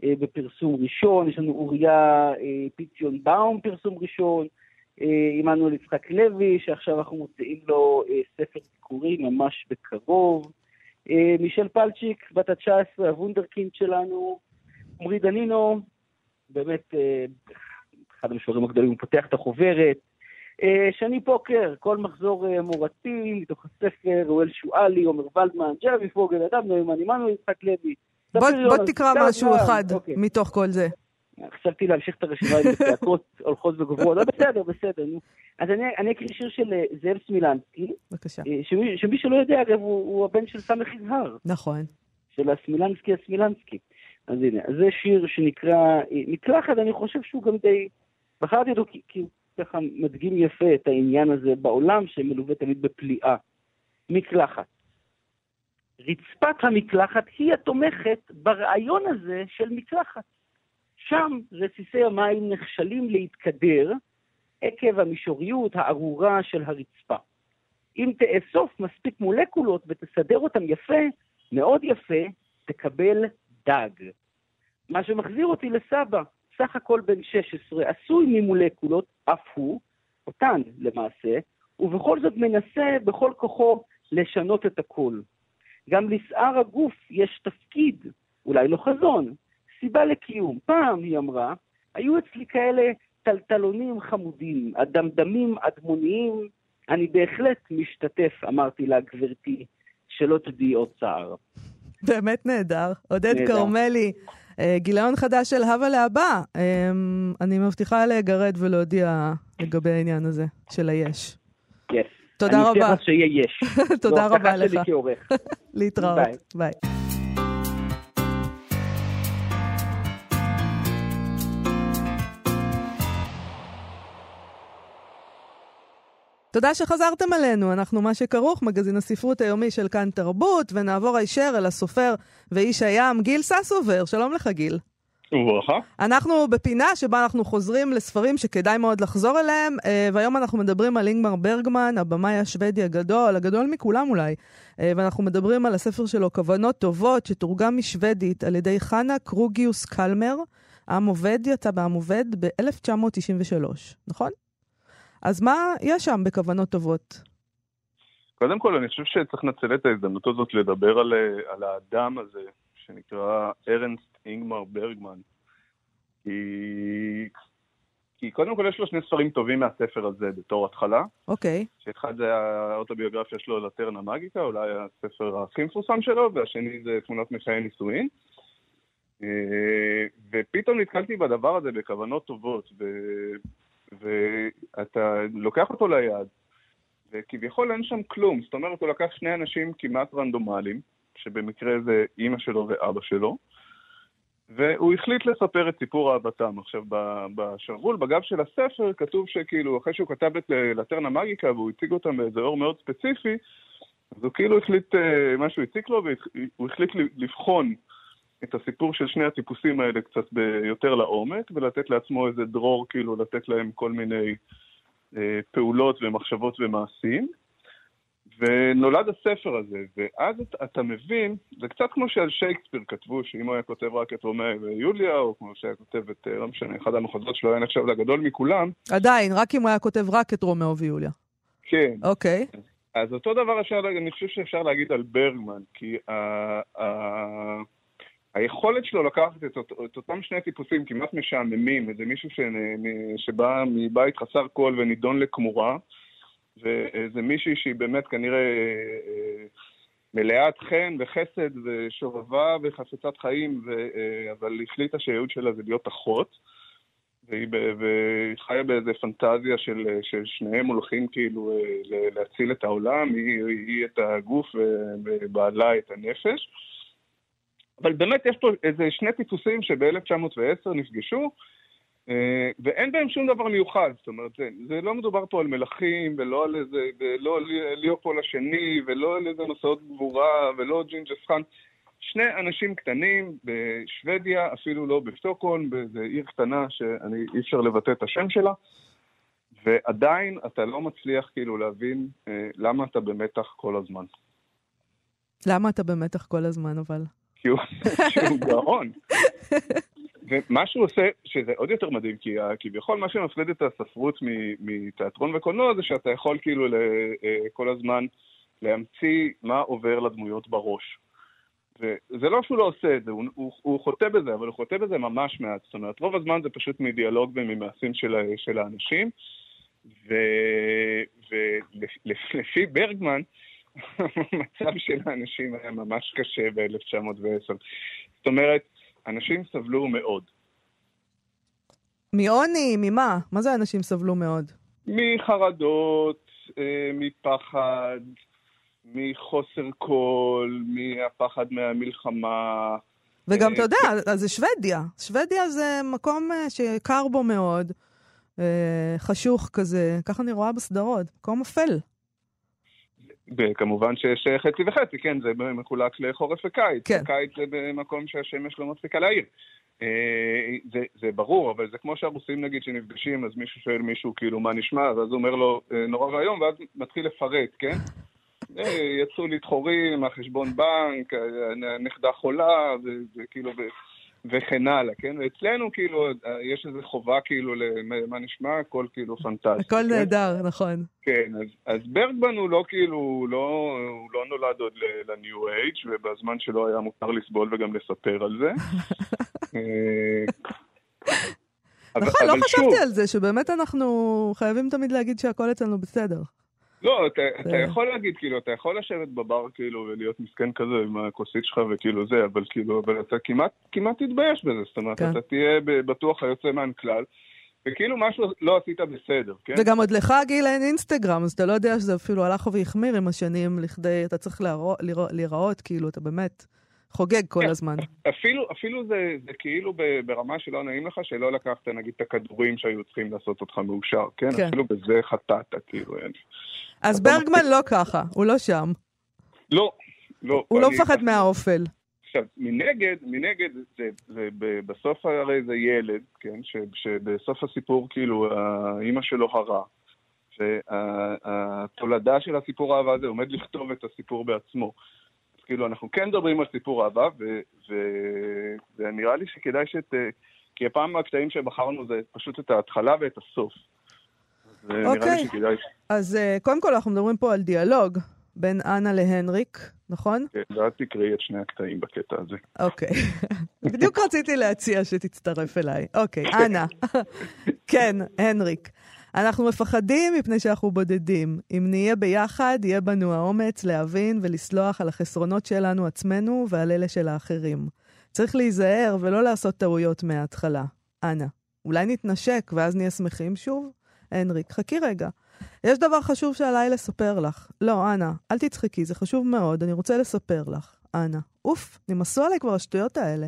Speaker 3: בפרסום ראשון. יש לנו אוריה פיציון באום פרסום ראשון. אה, עמנואל יצחק לוי, שעכשיו אנחנו מוציאים לו אה, ספר סיכורי ממש בקרוב. אה, מישל פלצ'יק, בת ה-19, הוונדרקינד שלנו. עמרי דנינו, באמת, אה, אחד המשוררים הגדולים, הוא פותח את החוברת. אה, שני פוקר, כל מחזור אה, מורתי, מתוך הספר, רואל שואלי, עומר ולדמן, ג'רמי פוגל, אדם נאמן, עמנואל יצחק לוי.
Speaker 1: בוא, בוא תקרא משהו. אחד
Speaker 3: אוקיי.
Speaker 1: מתוך כל זה.
Speaker 3: חשבתי להמשיך את הרשימה עם צעקות הולכות וגוברות, אבל בסדר, בסדר. אז אני אני אקריא שיר של אה, זאב סמילנסקי,
Speaker 1: בבקשה.
Speaker 3: אה, שמי שמי שלא יודע, אגב, הוא הבן של סמך יזהר.
Speaker 1: נכון.
Speaker 3: של הסמילנסקי הסמילנסקי. אז הנה, זה שיר שנקרא אה, מקלחת, אני חושב שהוא גם די... בחרתי אותו כי הוא ככה מדגים יפה את העניין הזה בעולם, שמלווה תמיד בפליאה. מקלחת. רצפת המקלחת היא התומכת ברעיון הזה של מקלחת. שם רסיסי המים נכשלים להתקדר עקב המישוריות הארורה של הרצפה. אם תאסוף מספיק מולקולות ותסדר אותם יפה, מאוד יפה, תקבל דג. מה שמחזיר אותי לסבא, סך הכל בן 16, עשוי ממולקולות, אף הוא, אותן למעשה, ובכל זאת מנסה בכל כוחו לשנות את הכל. גם לשאר הגוף יש תפקיד, אולי לא חזון, סיבה לקיום. פעם, היא אמרה, היו אצלי כאלה טלטלונים חמודים, אדמדמים אדמוניים, אני בהחלט משתתף, אמרתי לה, גברתי, שלא תדעי עוד צער.
Speaker 1: באמת נהדר. עודד. כרמלי, אה, גיליון חדש של הווה להבא. אה, אני מבטיחה לגרד ולהודיע לגבי העניין הזה של היש.
Speaker 3: יס.
Speaker 1: תודה
Speaker 3: אני
Speaker 1: רבה.
Speaker 3: מבטיח לך שיהיה יש.
Speaker 1: תודה
Speaker 3: זו
Speaker 1: רבה
Speaker 3: הבטחה שלי
Speaker 1: לך.
Speaker 3: כעורך.
Speaker 1: להתראות.
Speaker 3: ביי.
Speaker 1: תודה שחזרתם אלינו, אנחנו מה שכרוך, מגזין הספרות היומי של כאן תרבות, ונעבור הישר אל הסופר ואיש הים, גיל ססובר. שלום לך, גיל.
Speaker 4: וברכה.
Speaker 1: אנחנו בפינה שבה אנחנו חוזרים לספרים שכדאי מאוד לחזור אליהם, אה, והיום אנחנו מדברים על אינגמר ברגמן, הבמאי השוודי הגדול, הגדול מכולם אולי, אה, ואנחנו מדברים על הספר שלו, כוונות טובות, שתורגם משוודית על ידי חנה קרוגיוס קלמר. עם עובד יצא בעם עובד ב-1993, נכון? אז מה יש שם בכוונות טובות?
Speaker 4: קודם כל, אני חושב שצריך לנצל את ההזדמנות הזאת לדבר על, אה, על האדם הזה, שנקרא ארנסט אינגמר ברגמן. כי... כי קודם כל יש לו שני ספרים טובים מהספר הזה בתור התחלה,
Speaker 1: אוקיי,
Speaker 4: שאחד זה האוטוביוגרפיה שלו לטרנה מגיקה, אולי הספר הכי מפורסם שלו, והשני זה תמונות מחיי נישואין. אה, ופתאום נתקלתי בדבר הזה בכוונות טובות. ואתה לוקח אותו ליד, וכביכול אין שם כלום. זאת אומרת, הוא לקח שני אנשים כמעט רנדומליים, שבמקרה זה אימא שלו ואבא שלו, והוא החליט לספר את סיפור אהבתם. עכשיו, בשרוול, בגב של הספר, כתוב שכאילו, אחרי שהוא כתב את לטרנה מגיקה והוא הציג אותם באיזה אור מאוד ספציפי, אז הוא כאילו החליט, אה, מה שהוא הציג לו, והוא החליט לבחון את הסיפור של שני הטיפוסים האלה קצת יותר לעומק, ולתת לעצמו איזה דרור, כאילו לתת להם כל מיני אה, פעולות ומחשבות ומעשים. ונולד הספר הזה, ואז אתה, אתה מבין, זה קצת כמו שעל שייקספיר כתבו, שאם הוא היה כותב רק את רומאו ויוליה, או כמו שהיה כותב את, אה, לא משנה, אחד המחזות שלו היה נחשב לגדול מכולם,
Speaker 1: עדיין, רק אם הוא היה כותב רק את רומאו ויוליה.
Speaker 4: כן.
Speaker 1: אוקיי,
Speaker 4: אז אותו דבר אפשר, אני חושב שאפשר להגיד על ברגמן, כי ה, ה, היכולת שלו לקחת את, אות- את אותם שני טיפוסים כמעט משעממים, איזה מישהו ש, שבא מבית חסר קול ונידון לכמורה, ואיזה מישהי שהיא באמת כנראה אה, מלאת חן וחסד ושובבה וחפצת חיים, ו, אה, אבל החליטה שהייעוד שלה זה להיות אחות. והיא, והיא חיה באיזה פנטזיה של, ששניהם הולכים כאילו אה, ל- להציל את העולם, היא, היא את הגוף ובעלה את הנפש. אבל באמת יש פה איזה שני טיפוסים שב-1910 נפגשו, אה, ואין בהם שום דבר מיוחד, זאת אומרת, זה, זה לא מדובר פה על מלכים, ולא על איזה, ולא על ליאופול השני, ולא על איזה מסעות גבורה, ולא ג'ינג'ס חאן. שני אנשים קטנים בשוודיה, אפילו לא בסטוקהולם, באיזו עיר קטנה שאי אפשר לבטא את השם שלה, ועדיין אתה לא מצליח כאילו להבין אה, למה אתה במתח כל הזמן.
Speaker 1: למה אתה במתח כל הזמן אבל?
Speaker 4: כי הוא, כי הוא גאון. ומה שהוא עושה, שזה עוד יותר מדהים, כי כביכול מה שמפריד את הספרות מתיאטרון וקולנוע זה שאתה יכול כאילו אה, כל הזמן להמציא מה עובר לדמויות בראש. וזה לא שהוא לא עושה את זה, הוא, הוא, הוא חוטא בזה, אבל הוא חוטא בזה ממש מעט. זאת אומרת, רוב הזמן זה פשוט מדיאלוג וממעשים של, של האנשים. ולפי ברגמן, המצב של האנשים היה ממש קשה ב-1910. זאת אומרת, אנשים סבלו מאוד.
Speaker 1: מעוני, ממה? מה זה אנשים סבלו מאוד?
Speaker 4: מחרדות, אה, מפחד, מחוסר קול, מהפחד מהמלחמה.
Speaker 1: וגם,
Speaker 4: אה,
Speaker 1: אתה יודע, אז זה שוודיה. שוודיה זה מקום אה, שקר בו מאוד, חשוך כזה, ככה אני רואה בסדרות, מקום אפל.
Speaker 4: וכמובן שיש חצי וחצי, כן, זה מחולק לחורף וקיץ.
Speaker 1: כן.
Speaker 4: קיץ זה במקום שהשמש לא מפסיקה להעיר. אה, זה, זה ברור, אבל זה כמו שהרוסים נגיד שנפגשים, אז מישהו שואל מישהו כאילו מה נשמע, ואז הוא אומר לו אה, נורא ואיום, ואז מתחיל לפרט, כן? אה, יצאו לי דחורים, מהחשבון בנק, הנכדה חולה, וכאילו, וכן הלאה, כן? ואצלנו כאילו, יש איזו חובה כאילו למה נשמע, הכל כאילו פנטסטי.
Speaker 1: הכל כן? נהדר, נכון.
Speaker 4: כן, אז, אז ברגמן הוא לא כאילו, הוא לא, הוא לא נולד עוד לניו אייג' ובזמן שלו היה מותר לסבול וגם לספר על זה.
Speaker 1: אה, נכון, לא חשבתי על זה, שבאמת אנחנו חייבים תמיד להגיד שהכל אצלנו בסדר.
Speaker 4: לא, אתה, אתה יכול להגיד, כאילו, אתה יכול לשבת בבר, כאילו, ולהיות מסכן כזה עם הכוסית שלך וכאילו זה, אבל כאילו, אבל אתה כמעט, כמעט תתבייש בזה, זאת אומרת, כן. אתה תהיה בטוח היוצא מהכלל. וכאילו משהו לא עשית בסדר, כן?
Speaker 1: וגם עוד לך, גיל, אין אינסטגרם, אז אתה לא יודע שזה אפילו הלך והחמיר עם השנים לכדי, אתה צריך להיראות, כאילו, אתה באמת חוגג כל כן, הזמן.
Speaker 4: אפילו, אפילו זה, זה כאילו ברמה שלא נעים לך, שלא לקחת נגיד את הכדורים שהיו צריכים לעשות אותך מאושר, כן? כן. אפילו בזה חטאת, כאילו.
Speaker 1: אז ברגמן לא ככה, הוא לא שם.
Speaker 4: לא, לא.
Speaker 1: הוא לא מפחד מהאופל.
Speaker 4: עכשיו, מנגד, מנגד, זה, זה, זה, בסוף הרי זה ילד, כן, ש, שבסוף הסיפור, כאילו, האימא שלו הרע, שהתולדה של הסיפור האהבה הזה עומד לכתוב את הסיפור בעצמו. כאילו, אנחנו כן מדברים על סיפור אהבה, ונראה לי שכדאי שת... כי הפעם הקטעים שבחרנו זה פשוט את ההתחלה ואת הסוף.
Speaker 1: אוקיי, אז uh, קודם כל אנחנו מדברים פה על דיאלוג בין אנה להנריק, נכון?
Speaker 4: כן, ואת תקראי את שני הקטעים בקטע הזה.
Speaker 1: אוקיי. בדיוק רציתי להציע שתצטרף אליי. אוקיי, אנה. כן, הנריק. אנחנו מפחדים מפני שאנחנו בודדים. אם נהיה ביחד, יהיה בנו האומץ להבין ולסלוח על החסרונות שלנו עצמנו ועל אלה של האחרים. צריך להיזהר ולא לעשות טעויות מההתחלה. אנה, אולי נתנשק ואז נהיה שמחים שוב? הנריק, חכי רגע. יש דבר חשוב שעליי לספר לך. לא, אנה, אל תצחקי, זה חשוב מאוד, אני רוצה לספר לך. אנה, אוף, נמאסו עליי כבר השטויות האלה.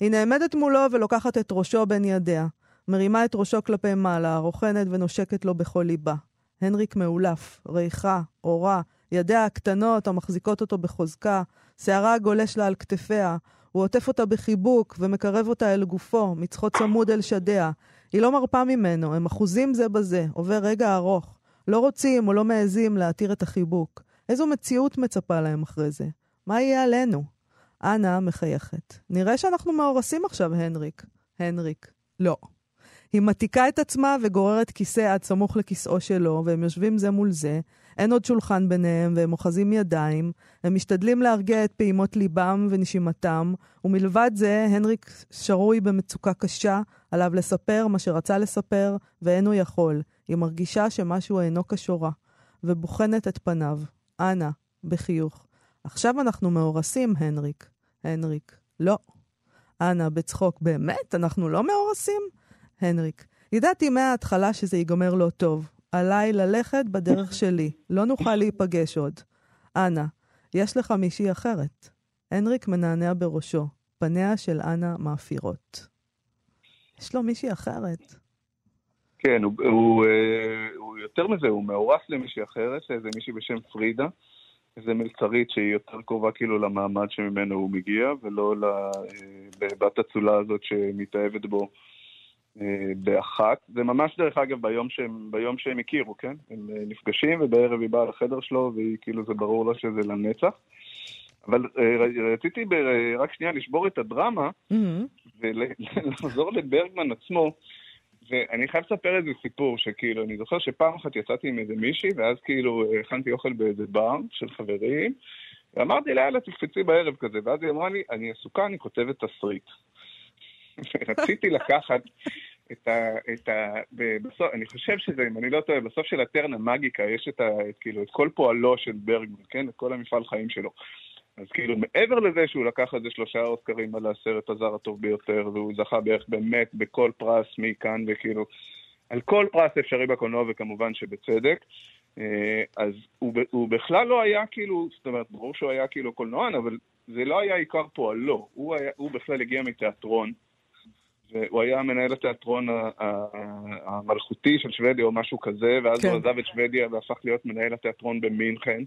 Speaker 1: היא נעמדת מולו ולוקחת את ראשו בין ידיה. מרימה את ראשו כלפי מעלה, רוכנת ונושקת לו בכל ליבה. הנריק מאולף, ריחה, אורה, ידיה הקטנות המחזיקות אותו בחוזקה, שערה גולש לה על כתפיה, הוא עוטף אותה בחיבוק ומקרב אותה אל גופו, מצחו צמוד אל שדיה. היא לא מרפה ממנו, הם אחוזים זה בזה, עובר רגע ארוך. לא רוצים או לא מעזים להתיר את החיבוק. איזו מציאות מצפה להם אחרי זה? מה יהיה עלינו? אנה מחייכת. נראה שאנחנו מאורסים עכשיו, הנריק. הנריק. לא. היא מתיקה את עצמה וגוררת כיסא עד סמוך לכיסאו שלו, והם יושבים זה מול זה. אין עוד שולחן ביניהם, והם אוחזים ידיים. הם משתדלים להרגיע את פעימות ליבם ונשימתם, ומלבד זה, הנריק שרוי במצוקה קשה, עליו לספר מה שרצה לספר, ואין הוא יכול. היא מרגישה שמשהו אינו כשורה, ובוחנת את פניו. אנא, בחיוך. עכשיו אנחנו מאורסים, הנריק. הנריק, לא. אנא, בצחוק, באמת? אנחנו לא מאורסים? הנריק, ידעתי מההתחלה שזה ייגמר לא טוב. עליי ללכת בדרך שלי. לא נוכל להיפגש עוד. אנא, יש לך מישהי אחרת. הנריק מנענע בראשו. פניה של אנה מאפירות. יש לו מישהי אחרת.
Speaker 4: כן, הוא, הוא, אה, הוא יותר מזה, הוא מאורס למישהי אחרת, זה מישהי בשם פרידה. איזה מלצרית שהיא יותר קרובה כאילו למעמד שממנו הוא מגיע, ולא לבת אצולה הזאת שמתאהבת בו אה, באחת. זה ממש דרך אגב ביום שהם, ביום שהם הכירו, כן? הם אה, נפגשים ובערב היא באה לחדר שלו והיא כאילו זה ברור לה שזה לנצח. אבל רציתי רק שנייה לשבור את הדרמה mm-hmm. ולחזור לברגמן עצמו. ואני חייב לספר איזה סיפור, שכאילו, אני זוכר שפעם אחת יצאתי עם איזה מישהי, ואז כאילו הכנתי אוכל באיזה בר של חברים, ואמרתי לה, יאללה, תקפצי בערב כזה, ואז היא אמרה לי, אני עסוקה, אני כותבת תסריט. רציתי לקחת את ה... את ה בסוף, אני חושב שזה, אם אני לא טועה, בסוף של הטרנה מגיקה יש את, ה, את, כאילו, את כל פועלו של ברגמן, כן? את כל המפעל חיים שלו. אז כאילו, מעבר לזה שהוא לקח על זה שלושה אוסקרים על הסרט הזר הטוב ביותר, והוא זכה בערך באמת בכל פרס מכאן, וכאילו, על כל פרס אפשרי בקולנוע, וכמובן שבצדק. אה, אז הוא, הוא בכלל לא היה כאילו, זאת אומרת, ברור שהוא היה כאילו קולנוען, אבל זה לא היה עיקר פועלו. הוא, היה, הוא בכלל הגיע מתיאטרון. והוא היה מנהל התיאטרון המלכותי של שוודיה או משהו כזה, ואז כן. הוא עזב את שוודיה והפך להיות מנהל התיאטרון במינכן.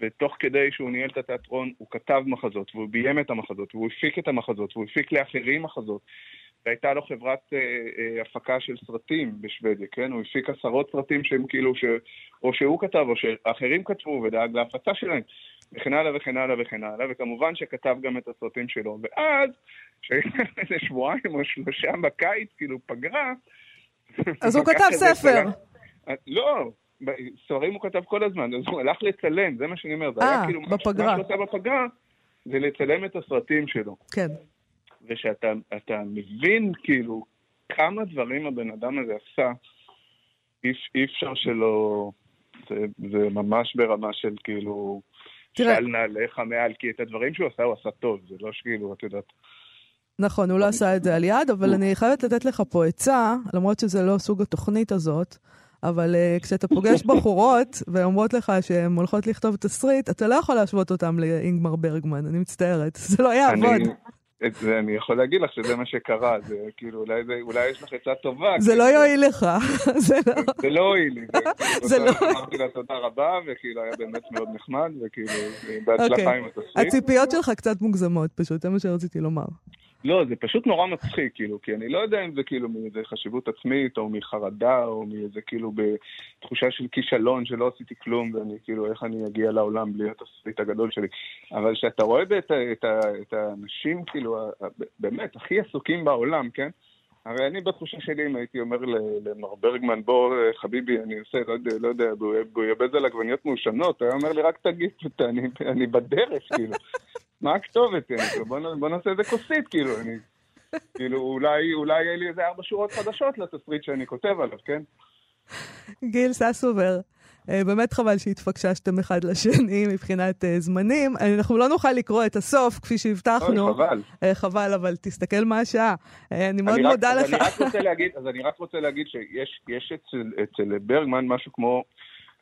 Speaker 4: ותוך כדי שהוא ניהל את התיאטרון, הוא כתב מחזות, והוא ביים את המחזות, והוא הפיק את המחזות, והוא הפיק לאחרים מחזות. והייתה לו חברת אה, אה, הפקה של סרטים בשוודיה, כן? הוא הפיק עשרות סרטים שהם כאילו, ש... או שהוא כתב או שאחרים כתבו ודאג להפצה שלהם, וכן הלאה וכן הלאה וכן הלאה, וכמובן שכתב גם את הסרטים שלו. ואז, כשהיינו איזה שבועיים או שלושה בקיץ, כאילו פגרה,
Speaker 1: אז הוא כתב ספר.
Speaker 4: לא, ספרים הוא כתב כל הזמן, אז הוא הלך לצלם, זה מה שאני אומר,
Speaker 1: אה, כאילו, בפגרה. מה
Speaker 4: שהוא עושה בפגרה, זה לצלם את הסרטים שלו.
Speaker 1: כן.
Speaker 4: ושאתה מבין כאילו כמה דברים הבן אדם הזה עשה, אי, אי אפשר שלא... זה, זה ממש ברמה של כאילו... תראה... של נעליך מעל, כי את הדברים שהוא עשה, הוא עשה טוב, זה לא שכאילו, את יודעת...
Speaker 1: נכון, הוא לא עשה את זה על יד, אבל אני חייבת לתת לך פה עצה, למרות שזה לא סוג התוכנית הזאת, אבל uh, כשאתה פוגש בחורות ואומרות לך שהן הולכות לכתוב תסריט, אתה לא יכול להשוות אותן לאינגמר ברגמן, אני מצטערת, זה לא יעבוד.
Speaker 4: את זה אני יכול להגיד לך שזה מה שקרה, זה כאילו, אולי, זה, אולי יש לך עצה טובה.
Speaker 1: זה לא יועיל לך,
Speaker 4: זה לא... זה לא הועיל לי, זה לא... אמרתי לה תודה רבה, וכאילו היה באמת מאוד נחמד, וכאילו, בהצלחה אוקיי. עם התסריט.
Speaker 1: הציפיות שלך קצת מוגזמות פשוט, זה מה שרציתי לומר.
Speaker 4: לא, זה פשוט נורא מצחיק, כאילו, כי אני לא יודע אם זה כאילו מאיזה חשיבות עצמית, או מחרדה, או מאיזה כאילו בתחושה של כישלון שלא עשיתי כלום, ואני כאילו, איך אני אגיע לעולם בלי התסריט הגדול שלי. אבל כשאתה רואה את, את, את האנשים, כאילו, באמת, הכי עסוקים בעולם, כן? הרי אני בתחושה שלי, אם הייתי אומר למר ברגמן, בוא חביבי, אני עושה, לא יודע, לא יודע, בויבז על עגבניות מעושנות, הוא היה אומר לי, רק תגיד, אני, אני בדרך, כאילו. מה הכתובת? בוא, נעשה איזה כוסית, כאילו, אני... כאילו, אולי, אולי יהיה לי איזה ארבע שורות חדשות לתסריט שאני כותב עליו, כן?
Speaker 1: גיל ססובר, אה, באמת חבל שהתפקששתם אחד לשני מבחינת אה, זמנים. אנחנו לא נוכל לקרוא את הסוף, כפי שהבטחנו.
Speaker 4: אוי, חבל.
Speaker 1: אה, חבל, אבל תסתכל מה השעה. אני מאוד מודה לך.
Speaker 4: אז אני רק רוצה להגיד שיש אצל ברגמן משהו כמו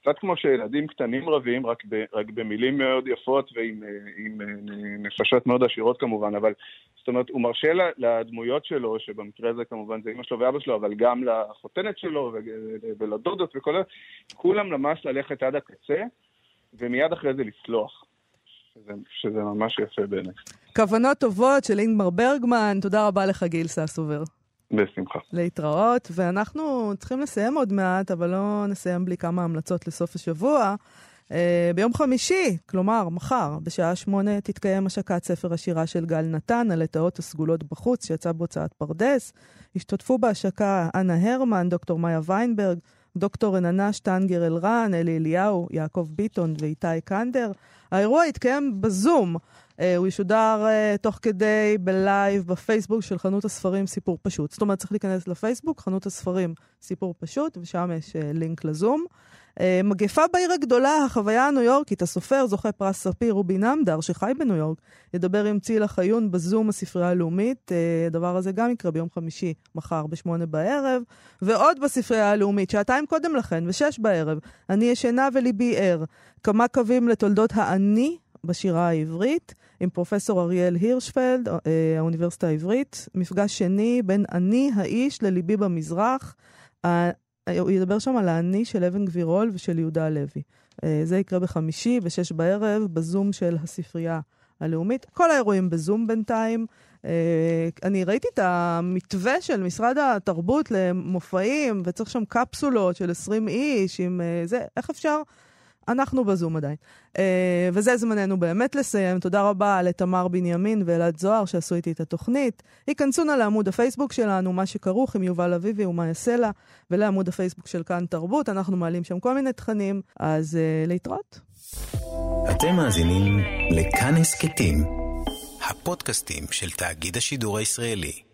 Speaker 4: קצת כמו שילדים קטנים רבים, רק, ב, רק במילים מאוד יפות ועם עם, עם נפשות מאוד עשירות כמובן, אבל זאת אומרת, הוא מרשה לדמויות שלו, שבמקרה הזה כמובן זה אמא שלו ואבא שלו, אבל גם לחותנת שלו ולדודות וכל זה, כולם ממש ללכת עד הקצה, ומיד אחרי זה לסלוח. שזה, שזה ממש יפה בעיניי.
Speaker 1: כוונות טובות של אינגמר ברגמן, תודה רבה לך גיל ססובר.
Speaker 4: בשמחה.
Speaker 1: להתראות, ואנחנו צריכים לסיים עוד מעט, אבל לא נסיים בלי כמה המלצות לסוף השבוע. Uh, ביום חמישי, כלומר מחר, בשעה שמונה, תתקיים השקת ספר השירה של גל נתן, הלטאות הסגולות בחוץ, שיצא בהוצאת פרדס. השתתפו בהשקה אנה הרמן, דוקטור מאיה ויינברג, דוקטור רננה שטנגר אלרן, אלי אליהו, יעקב ביטון ואיתי קנדר. האירוע התקיים בזום. אה, הוא ישודר אה, תוך כדי בלייב בפייסבוק של חנות הספרים סיפור פשוט. זאת אומרת, צריך להיכנס לפייסבוק, חנות הספרים סיפור פשוט, ושם יש אה, לינק לזום. מגפה בעיר הגדולה, החוויה הניו יורקית, הסופר, זוכה פרס ספיר רובי נמדר, שחי בניו יורק, ידבר עם צילה חיון בזום הספרייה הלאומית. הדבר הזה גם יקרה ביום חמישי, מחר בשמונה בערב. ועוד בספרייה הלאומית, שעתיים קודם לכן, ושש בערב, אני ישנה וליבי ער. כמה קווים לתולדות האני בשירה העברית. עם פרופסור אריאל הירשפלד, אה, האוניברסיטה העברית. מפגש שני בין אני האיש לליבי במזרח. הוא ידבר שם על האני של אבן גבירול ושל יהודה הלוי. אה, זה יקרה בחמישי, בשש בערב, בזום של הספרייה הלאומית. כל האירועים בזום בינתיים. אה, אני ראיתי את המתווה של משרד התרבות למופעים, וצריך שם קפסולות של 20 איש עם זה. איך אפשר אנחנו בזום עדיין. אה, וזה זמננו באמת לסיים. תודה רבה לתמר בנימין ואלעד זוהר שעשו איתי את התוכנית. היכנסו נא לעמוד הפייסבוק שלנו, מה שכרוך עם יובל אביבי ומה יעשה ולעמוד הפייסבוק של כאן תרבות, אנחנו מעלים שם כל מיני תכנים, אז uh, להתראות.
Speaker 5: אתם מאזינים לכאן הסכתים, הפודקאסטים של תאגיד השידור הישראלי.